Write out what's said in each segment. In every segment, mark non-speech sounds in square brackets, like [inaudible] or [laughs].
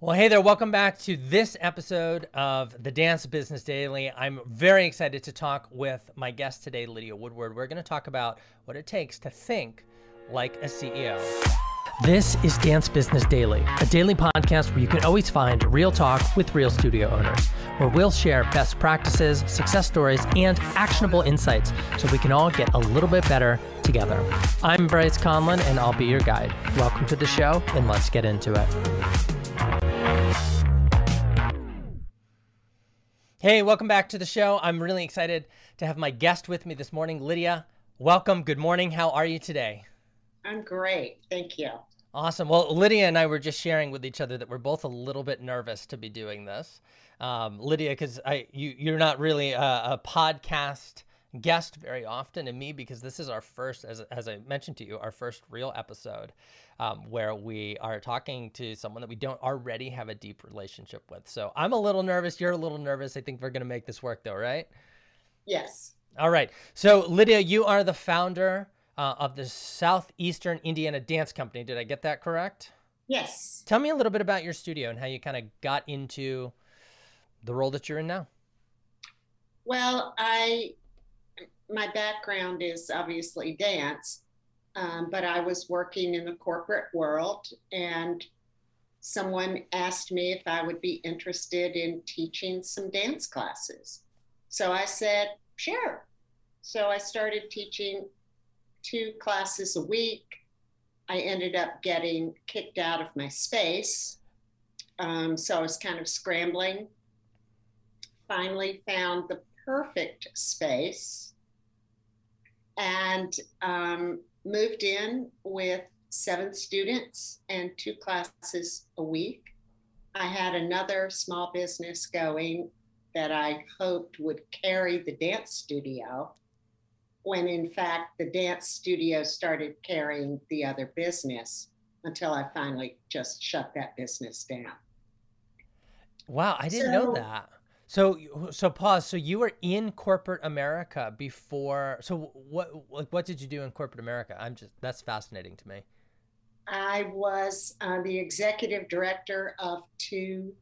Well, hey there, welcome back to this episode of the Dance Business Daily. I'm very excited to talk with my guest today, Lydia Woodward. We're going to talk about what it takes to think like a CEO. This is Dance Business Daily, a daily podcast where you can always find real talk with real studio owners, where we'll share best practices, success stories, and actionable insights so we can all get a little bit better together. I'm Bryce Conlon, and I'll be your guide. Welcome to the show, and let's get into it. Hey, welcome back to the show. I'm really excited to have my guest with me this morning, Lydia. Welcome. Good morning. How are you today? I'm great. Thank you. Awesome. Well, Lydia and I were just sharing with each other that we're both a little bit nervous to be doing this. Um, Lydia, because I you you're not really a, a podcast guest very often, and me because this is our first, as as I mentioned to you, our first real episode um, where we are talking to someone that we don't already have a deep relationship with. So I'm a little nervous. You're a little nervous. I think we're going to make this work, though, right? Yes. All right. So, Lydia, you are the founder uh, of the Southeastern Indiana Dance Company. Did I get that correct? Yes. Tell me a little bit about your studio and how you kind of got into the role that you're in now. Well, I my background is obviously dance, um, but I was working in the corporate world and someone asked me if I would be interested in teaching some dance classes. So I said, sure. So I started teaching two classes a week. I ended up getting kicked out of my space. Um, so I was kind of scrambling. Finally, found the perfect space and um, moved in with seven students and two classes a week. I had another small business going that I hoped would carry the dance studio, when in fact the dance studio started carrying the other business until I finally just shut that business down. Wow, I didn't so, know that. So so pause. So you were in corporate America before. So what like what did you do in corporate America? I'm just that's fascinating to me. I was uh, the executive director of two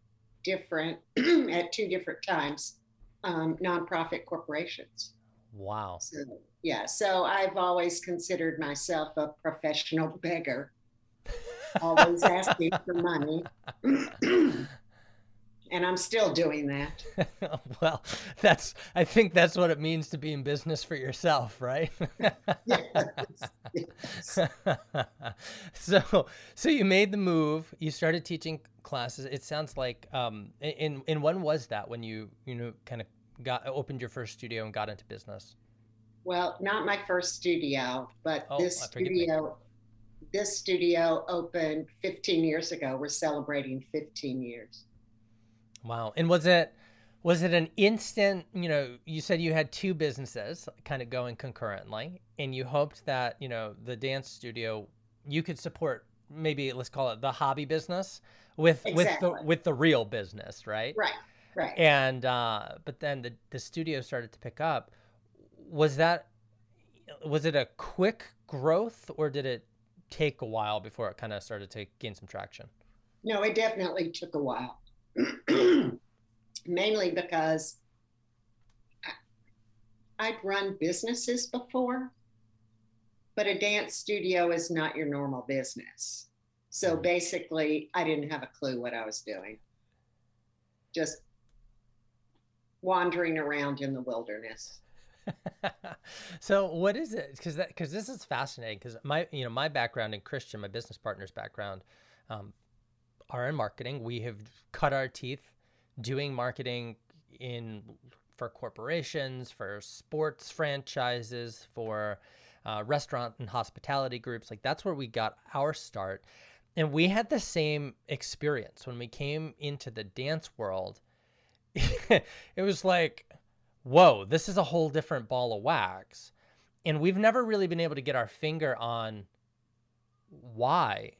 different [clears throat] at two different times um, nonprofit corporations. Wow. So yeah, so I've always considered myself a professional beggar, always asking for money. [clears throat] and I'm still doing that. [laughs] well, that's I think that's what it means to be in business for yourself, right? yes. [laughs] yes. so, so you made the move. You started teaching classes. It sounds like um, in in when was that when you you know kind of got opened your first studio and got into business? Well, not my first studio, but oh, this studio. This studio opened 15 years ago. We're celebrating 15 years. Wow. And was it was it an instant, you know, you said you had two businesses kind of going concurrently and you hoped that, you know, the dance studio you could support maybe let's call it the hobby business with exactly. with the with the real business, right? Right. Right. And uh but then the the studio started to pick up. Was that was it a quick growth or did it take a while before it kind of started to gain some traction? No, it definitely took a while. [clears throat] mainly because I'd run businesses before, but a dance studio is not your normal business. So mm-hmm. basically, I didn't have a clue what I was doing. Just wandering around in the wilderness. [laughs] so what is it because that because this is fascinating because my you know my background in christian my business partner's background um, are in marketing. We have cut our teeth doing marketing in for corporations, for sports franchises, for uh, restaurant and hospitality groups. Like that's where we got our start. And we had the same experience when we came into the dance world. [laughs] it was like, whoa, this is a whole different ball of wax. And we've never really been able to get our finger on why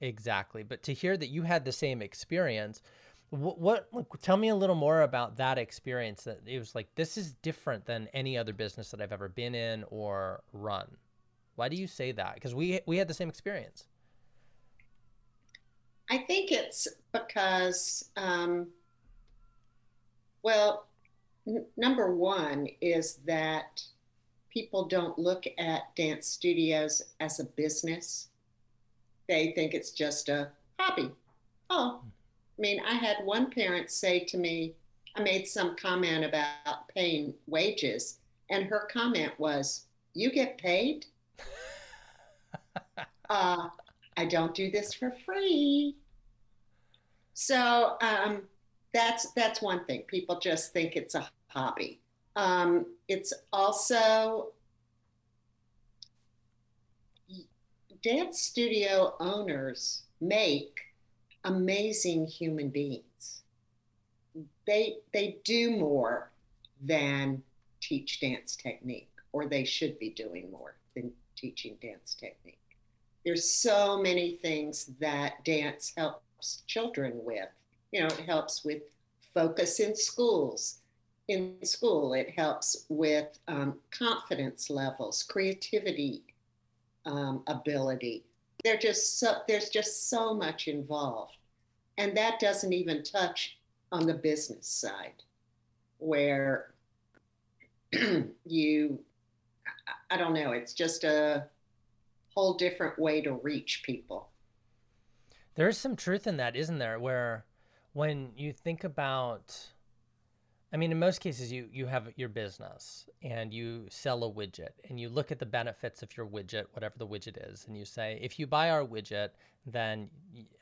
exactly. But to hear that you had the same experience, what, what tell me a little more about that experience that it was like this is different than any other business that I've ever been in or run. Why do you say that? Because we we had the same experience. I think it's because, um, well, n- number one is that people don't look at dance studios as a business. They think it's just a hobby. Oh, I mean, I had one parent say to me, I made some comment about paying wages, and her comment was, You get paid? [laughs] uh, I don't do this for free. So um, that's that's one thing. People just think it's a hobby. Um, it's also dance studio owners make amazing human beings. They they do more than teach dance technique, or they should be doing more than teaching dance technique. There's so many things that dance helps children with. You know, it helps with focus in schools. In school, it helps with um, confidence levels, creativity, um, ability. They're just so, there's just so much involved. And that doesn't even touch on the business side, where [clears throat] you, I don't know, it's just a whole different way to reach people. There's some truth in that, isn't there? Where when you think about I mean, in most cases, you you have your business and you sell a widget, and you look at the benefits of your widget, whatever the widget is, and you say, if you buy our widget, then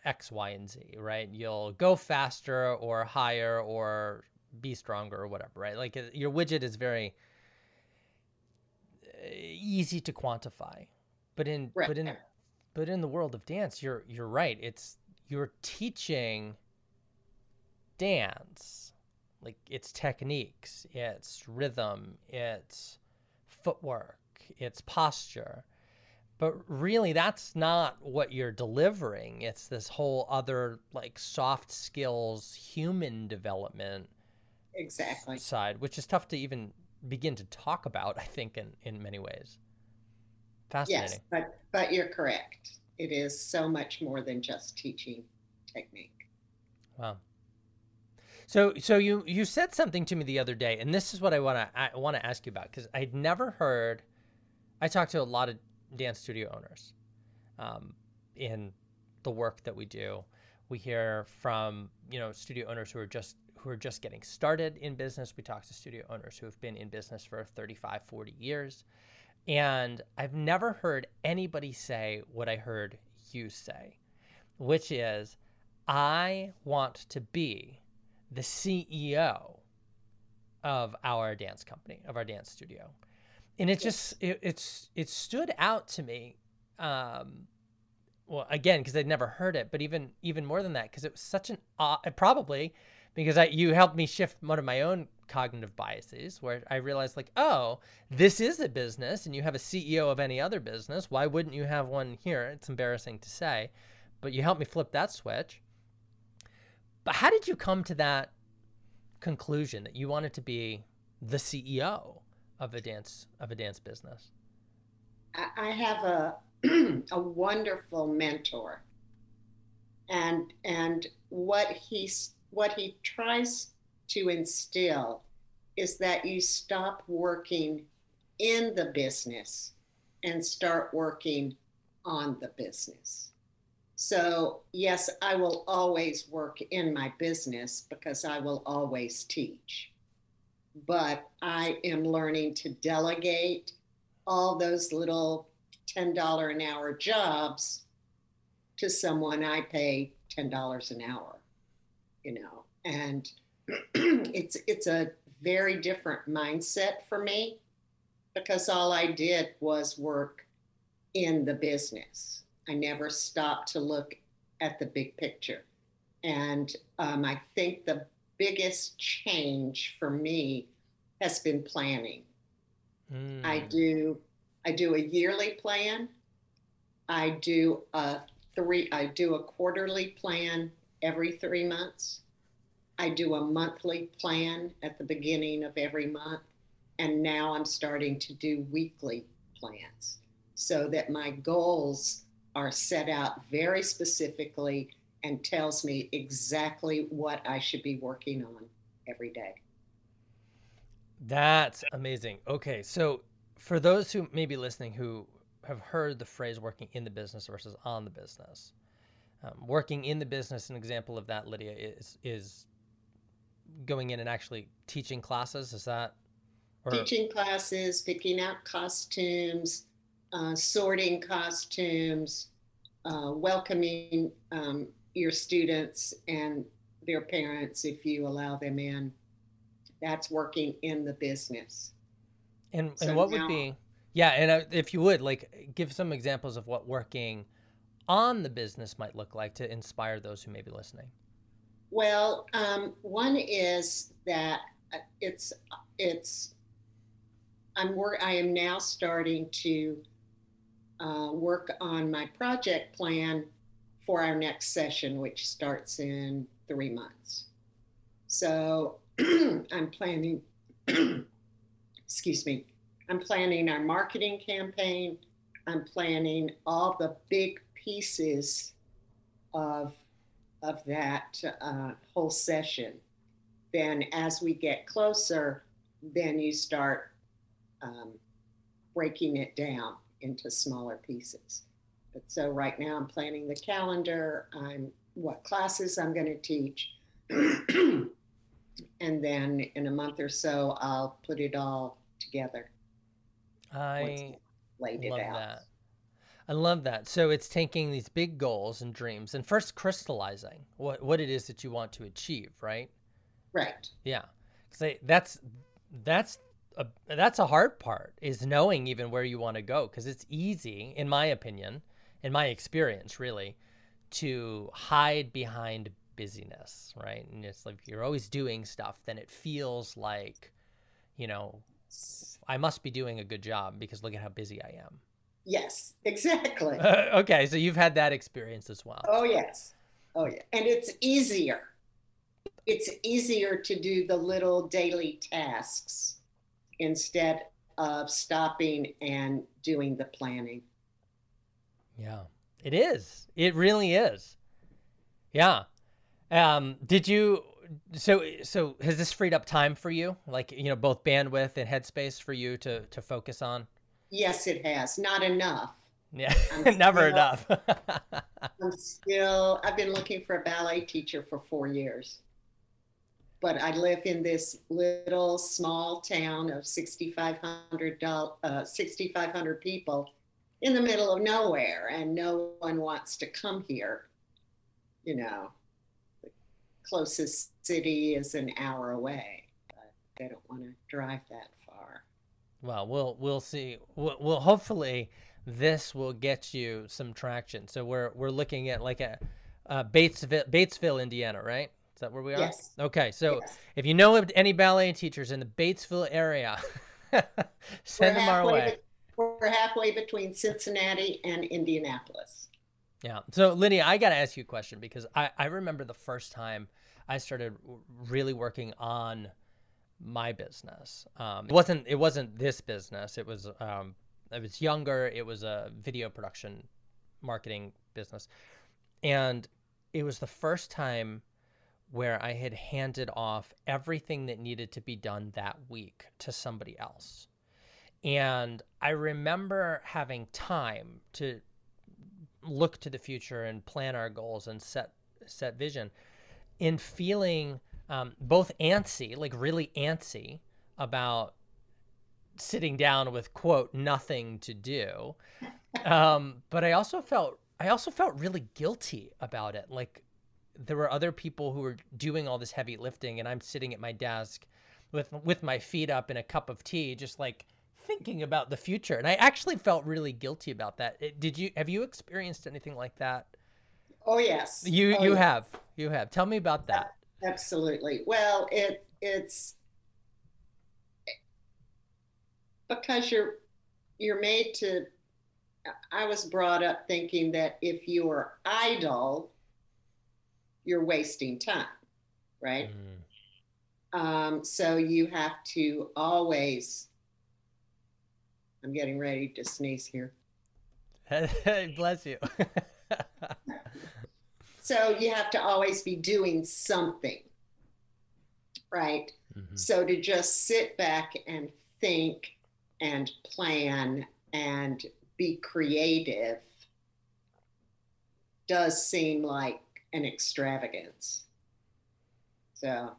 X, Y, and Z, right? You'll go faster or higher or be stronger or whatever, right? Like uh, your widget is very uh, easy to quantify, but in right. but in but in the world of dance, you're you're right. It's you're teaching dance like it's techniques, it's rhythm, it's footwork, it's posture. But really, that's not what you're delivering. It's this whole other like soft skills, human development exactly side, which is tough to even begin to talk about. I think in in many ways. Fascinating. Yes, but but you're correct. It is so much more than just teaching technique. Wow. So, so you you said something to me the other day, and this is what I want to I want to ask you about because I'd never heard. I talked to a lot of dance studio owners, um, in the work that we do. We hear from you know studio owners who are just who are just getting started in business. We talk to studio owners who have been in business for 35, 40 years. And I've never heard anybody say what I heard you say, which is, I want to be the CEO of our dance company, of our dance studio. And it just it, it's it stood out to me um well again because I'd never heard it, but even even more than that because it was such an uh, probably because I you helped me shift one of my own cognitive biases where I realized like, oh, this is a business and you have a CEO of any other business. Why wouldn't you have one here? It's embarrassing to say, but you helped me flip that switch. But how did you come to that conclusion that you wanted to be the CEO of a dance of a dance business? I have a [clears throat] a wonderful mentor, and and what he's what he tries to instill is that you stop working in the business and start working on the business. So, yes, I will always work in my business because I will always teach. But I am learning to delegate all those little $10 an hour jobs to someone I pay $10 an hour, you know. And [clears throat] it's it's a very different mindset for me because all I did was work in the business I never stopped to look at the big picture. And um, I think the biggest change for me has been planning. Mm. I do I do a yearly plan. I do a three I do a quarterly plan every 3 months. I do a monthly plan at the beginning of every month and now I'm starting to do weekly plans so that my goals are set out very specifically and tells me exactly what I should be working on every day. That's amazing. Okay, so for those who may be listening who have heard the phrase working in the business versus on the business, um, working in the business, an example of that, Lydia, is is going in and actually teaching classes. Is that or... teaching classes, picking out costumes, uh, sorting costumes, uh, welcoming um, your students and their parents if you allow them in. That's working in the business. And, so and what now, would be, yeah, and uh, if you would, like, give some examples of what working on the business might look like to inspire those who may be listening. Well, um, one is that uh, it's it's I'm work I am now starting to uh, work on my project plan for our next session, which starts in three months. So [clears throat] I'm planning, [clears throat] excuse me, I'm planning our marketing campaign. I'm planning all the big pieces of, of that uh, whole session. Then, as we get closer, then you start um, breaking it down into smaller pieces. But so right now I'm planning the calendar, I'm what classes I'm going to teach. [clears throat] and then in a month or so I'll put it all together. I laid love it out. that. I love that. So it's taking these big goals and dreams and first crystallizing what, what it is that you want to achieve, right? Right. Yeah. Cause that's that's a, that's a hard part is knowing even where you want to go because it's easy in my opinion in my experience really to hide behind busyness right? And it's like you're always doing stuff then it feels like you know i must be doing a good job because look at how busy i am. Yes [laughs] exactly. [laughs] Okay so you've had that experience as well. Oh yes. Oh yeah. And it's easier. It's easier to do the little daily tasks instead of stopping and doing the planning. Yeah, it is. It really is. Yeah. Um, did you? So, so has this freed up time for you? Like, you know, both bandwidth and headspace for you to to focus on? Yes, it has. Not enough. Yeah, [laughs] never still, enough. [laughs] I'm still. I've been looking for a ballet teacher for four years but I live in this little small town of 6,500 uh, 6,500 people in the middle of nowhere, and no one wants to come here. You know, the closest city is an hour away, but they don't want to drive that far. Well, we'll we'll see. We'll, we'll hopefully this will get you some traction. So we're we're looking at like a Batesville, Batesville, Indiana, right? Is that where we are? Yes. Okay, so yes. if you know any ballet teachers in the Batesville area, [laughs] send we're them our way. Be- we're halfway between Cincinnati and Indianapolis. Yeah. So, Lydia, I got to ask you a question because I, I remember the first time I started really working on my business. Um, it wasn't it wasn't this business. It was um, it was younger. It was a video production marketing business, and it was the first time where I had handed off everything that needed to be done that week to somebody else. And I remember having time to look to the future and plan our goals and set set vision in feeling um, both antsy, like really antsy about sitting down with quote nothing to do. [laughs] Um, but I also felt I also felt really guilty about it. Like there were other people who were doing all this heavy lifting and I'm sitting at my desk with with my feet up and a cup of tea just like thinking about the future and I actually felt really guilty about that. Did you have you experienced anything like that? Oh yes. You oh, you have. You have. Tell me about that. Absolutely. Well, it it's because you're you're made to I was brought up thinking that if you are idle, you're wasting time, right? Mm. Um, so you have to always, I'm getting ready to sneeze here. [laughs] Bless you. [laughs] So you have to always be doing something, right? Mm-hmm. So to just sit back and think and plan and be creative does seem like an extravagance. So,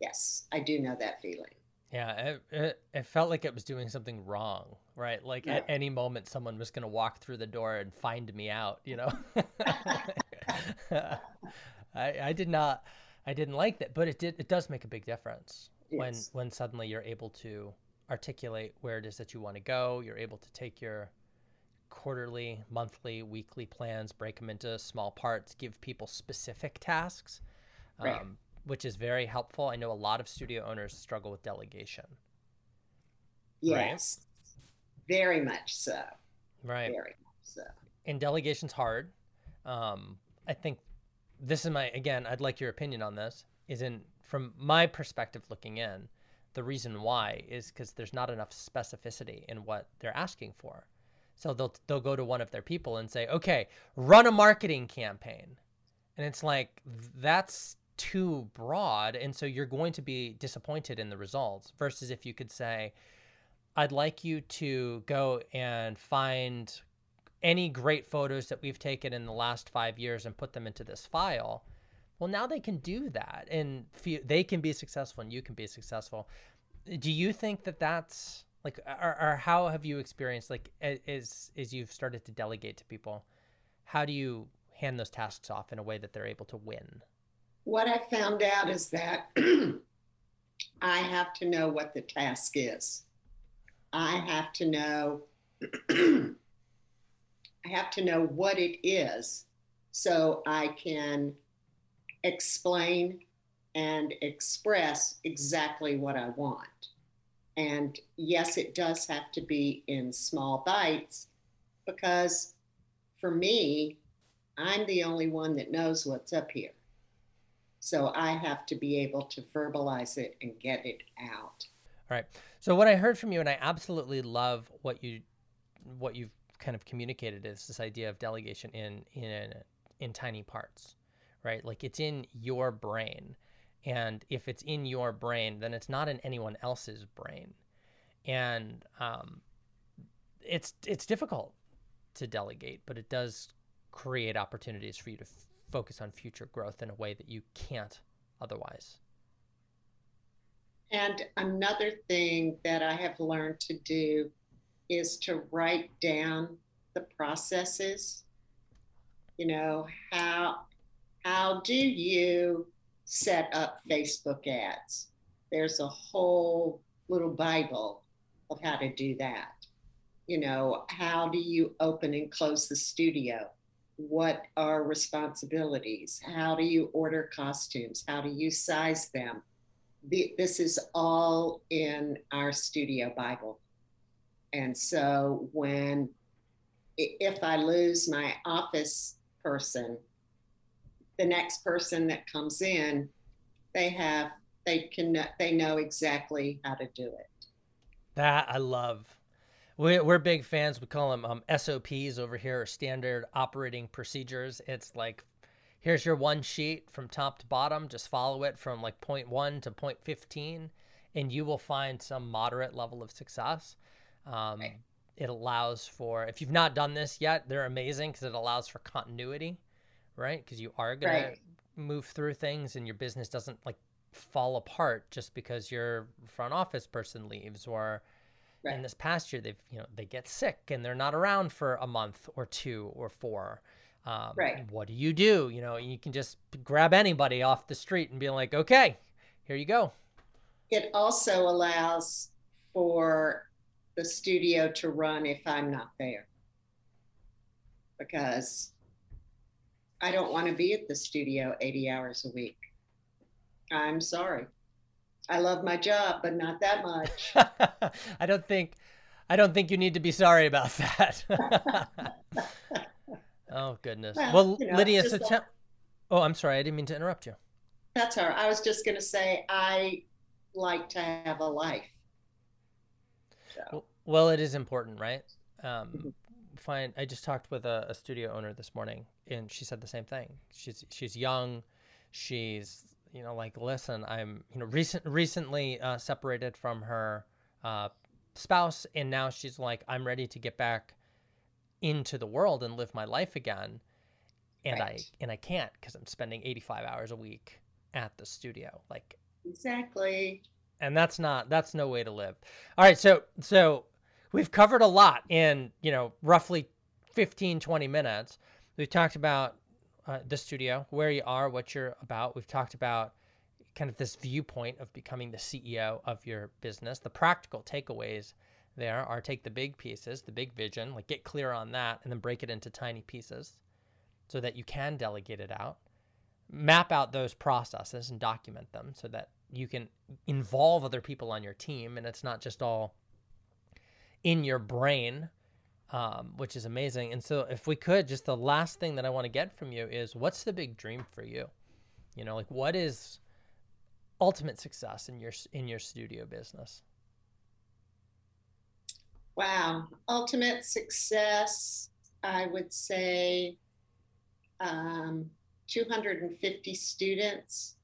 yes, I do know that feeling. Yeah, it, it, it, felt like it was doing something wrong, right? Like yeah. at any moment, someone was going to walk through the door and find me out, you know? [laughs] I, I did not, I didn't like that, but it did, it does make a big difference yes. when, when suddenly you're able to articulate where it is that you want to go. You're able to take your quarterly, monthly, weekly plans, break them into small parts, give people specific tasks. Right. Um, which is very helpful. I know a lot of studio owners struggle with delegation. Yes, right? very much so. Right. Very much so. And delegation's hard. Um, I think this is my again. I'd like your opinion on this. Is in from my perspective looking in, the reason why is because there's not enough specificity in what they're asking for. So they'll they'll go to one of their people and say, "Okay, run a marketing campaign," and it's like that's too broad and so you're going to be disappointed in the results versus if you could say I'd like you to go and find any great photos that we've taken in the last 5 years and put them into this file. Well now they can do that and they can be successful and you can be successful. Do you think that that's like or, or how have you experienced like as as you've started to delegate to people how do you hand those tasks off in a way that they're able to win what I found out is that [clears throat] I have to know what the task is. I have to know [clears throat] I have to know what it is so I can explain and express exactly what I want. And yes, it does have to be in small bites because for me, I'm the only one that knows what's up here. So I have to be able to verbalize it and get it out. All right. So what I heard from you, and I absolutely love what you what you've kind of communicated is this idea of delegation in in in tiny parts, right? Like it's in your brain, and if it's in your brain, then it's not in anyone else's brain, and um, it's it's difficult to delegate, but it does create opportunities for you to focus on future growth in a way that you can't otherwise. And another thing that I have learned to do is to write down the processes. You know, how how do you set up Facebook ads? There's a whole little Bible of how to do that. You know, how do you open and close the studio? what are responsibilities? How do you order costumes? How do you size them? The, this is all in our studio Bible. And so when, if I lose my office person, the next person that comes in, they have, they can, they know exactly how to do it. That I love. We're, we're big fans. We call them um, SOPs over here, or standard operating procedures. It's like, here's your one sheet from top to bottom. Just follow it from like point one to point 15, and you will find some moderate level of success. Um, right. It allows for, if you've not done this yet, they're amazing because it allows for continuity, right? Because you are going right. to move through things and your business doesn't like fall apart just because your front office person leaves or Right. And this past year, they've you know they get sick and they're not around for a month or two or four. Um, right. What do you do? You know, you can just grab anybody off the street and be like, okay, here you go. It also allows for the studio to run if I'm not there because I don't want to be at the studio 80 hours a week. I'm sorry. I love my job, but not that much. [laughs] I don't think I don't think you need to be sorry about that. [laughs] oh goodness. Well, well you know, Lydia, so tell, Oh, I'm sorry. I didn't mean to interrupt you. That's all right. I was just going to say I like to have a life. So. Well, well, it is important, right? Um, mm-hmm. Find I just talked with a, a studio owner this morning and she said the same thing. She's she's young, she's you know like listen, I'm you know recent recently uh, separated from her uh, spouse and now she's like I'm ready to get back into the world and live my life again and Right. I and I can't cuz I'm spending 85 hours a week at the studio. Like Exactly. and that's not that's no way to live all right so so we've covered a lot in you know roughly 15 20 minutes. We've talked about uh, the studio where you are what you're about. We've talked about kind of this viewpoint of becoming the ceo of your business. The practical takeaways there are take the big pieces the big vision like get clear on that and then break it into tiny pieces so that you can delegate it out. Map out those processes and document them so that you can involve other people on your team and it's not just all in your brain um, which is amazing and so if we could just the last thing that i want to get from you is what's the big dream for you you know like what is ultimate success in your in your studio business Wow. Ultimate success, I would say um, 250 students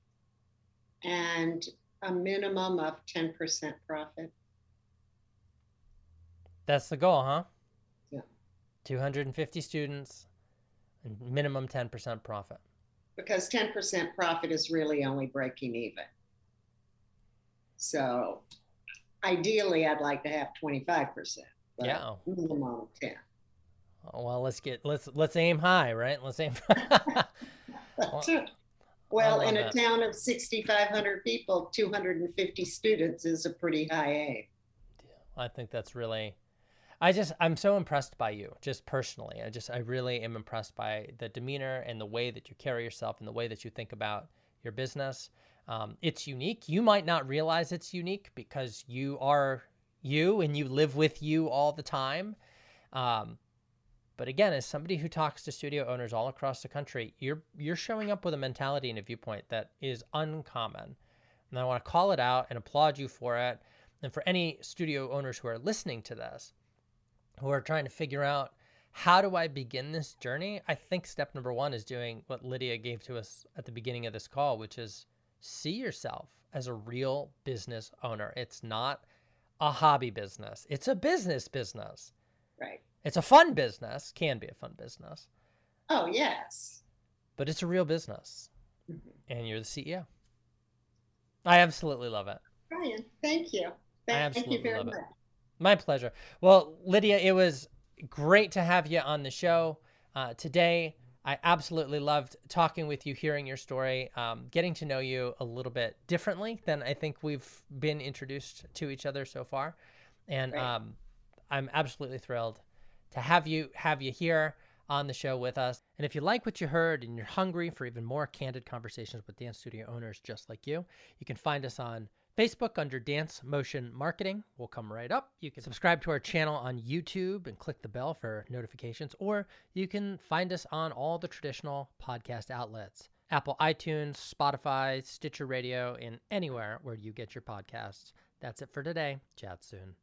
and a minimum of 10% profit. That's the goal huh Yeah. 250 students and minimum 10% profit because 10% profit is really only breaking even. So ideally, I'd like to have 25%. but yeah Minimum of 10. Oh, well let's get let's let's aim high right let's aim [laughs] Well, Well, in a that. town of 6,500 people, 250 students is a pretty high aim. I think that's really I just I'm so impressed by you just personally. I just I really am impressed by the demeanor and the way that you carry yourself and the way that you think about your business. Um, it's unique. You might not realize it's unique because you are you and you live with you all the time. Um, but again, as somebody who talks to studio owners all across the country, you're you're showing up with a mentality and a viewpoint that is uncommon. And I want to call it out and applaud you for it. And for any studio owners who are listening to this, who are trying to figure out how do I begin this journey, I think step number one is doing what Lydia gave to us at the beginning of this call, which is see yourself as a real business owner. It's not a hobby business, it's a business business. Right. It's a fun business, can be a fun business, Oh, yes. but it's a real business. Mhm. And you're the CEO. I absolutely love it. Brian, thank you. I Thank absolutely you very love it. My pleasure. Well, Lydia, it was great to have you on the show uh, today. I absolutely loved talking with you, hearing your story, um, getting to know you a little bit differently than I think we've been introduced to each other so far. And um, I'm absolutely thrilled to have you have you here on the show with us. And if you like what you heard and you're hungry for even more candid conversations with dance studio owners just like you, you can find us on Facebook under Dance Motion Marketing will come right up. You can subscribe to our channel on YouTube and click the bell for notifications, or you can find us on all the traditional podcast outlets Apple iTunes, Spotify, Stitcher Radio, and anywhere where you get your podcasts. That's it for today. Chat soon.